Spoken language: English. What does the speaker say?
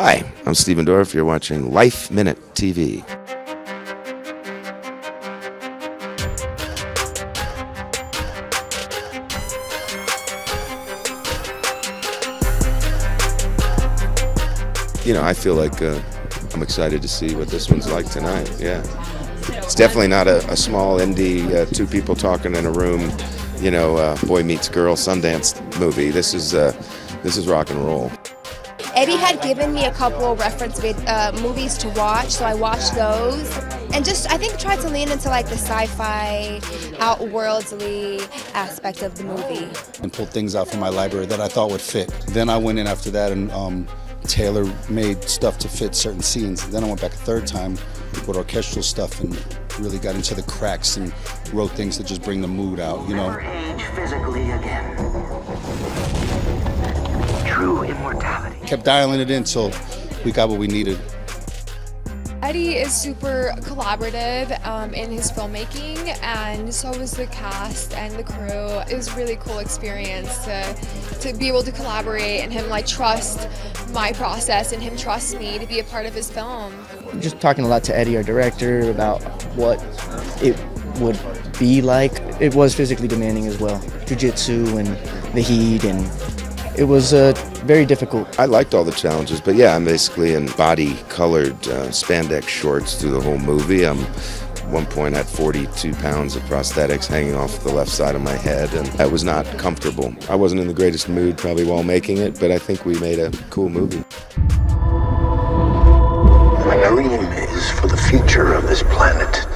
Hi, I'm Stephen Dorff. You're watching Life Minute TV. You know, I feel like uh, I'm excited to see what this one's like tonight. Yeah. It's definitely not a, a small indie, uh, two people talking in a room, you know, uh, boy meets girl Sundance movie. This is, uh, this is rock and roll. Eddie had given me a couple of reference vid- uh, movies to watch, so I watched those. And just, I think, tried to lean into like the sci fi, outworldly aspect of the movie. and pulled things out from my library that I thought would fit. Then I went in after that and um, Taylor made stuff to fit certain scenes. And Then I went back a third time with orchestral stuff and really got into the cracks and wrote things to just bring the mood out, you know. Never age physically again. True immortality. Kept dialing it in till we got what we needed. Eddie is super collaborative um, in his filmmaking, and so is the cast and the crew. It was a really cool experience to to be able to collaborate and him like trust my process and him trust me to be a part of his film. just talking a lot to Eddie, our director, about what it would be like. It was physically demanding as well. Jiu-jitsu and the heat, and it was uh, very difficult. I liked all the challenges, but yeah, I'm basically in body colored uh, spandex shorts through the whole movie. I'm at one point had 42 pounds of prosthetics hanging off the left side of my head, and that was not comfortable. I wasn't in the greatest mood probably while making it, but I think we made a cool movie. My dream is for the future of this planet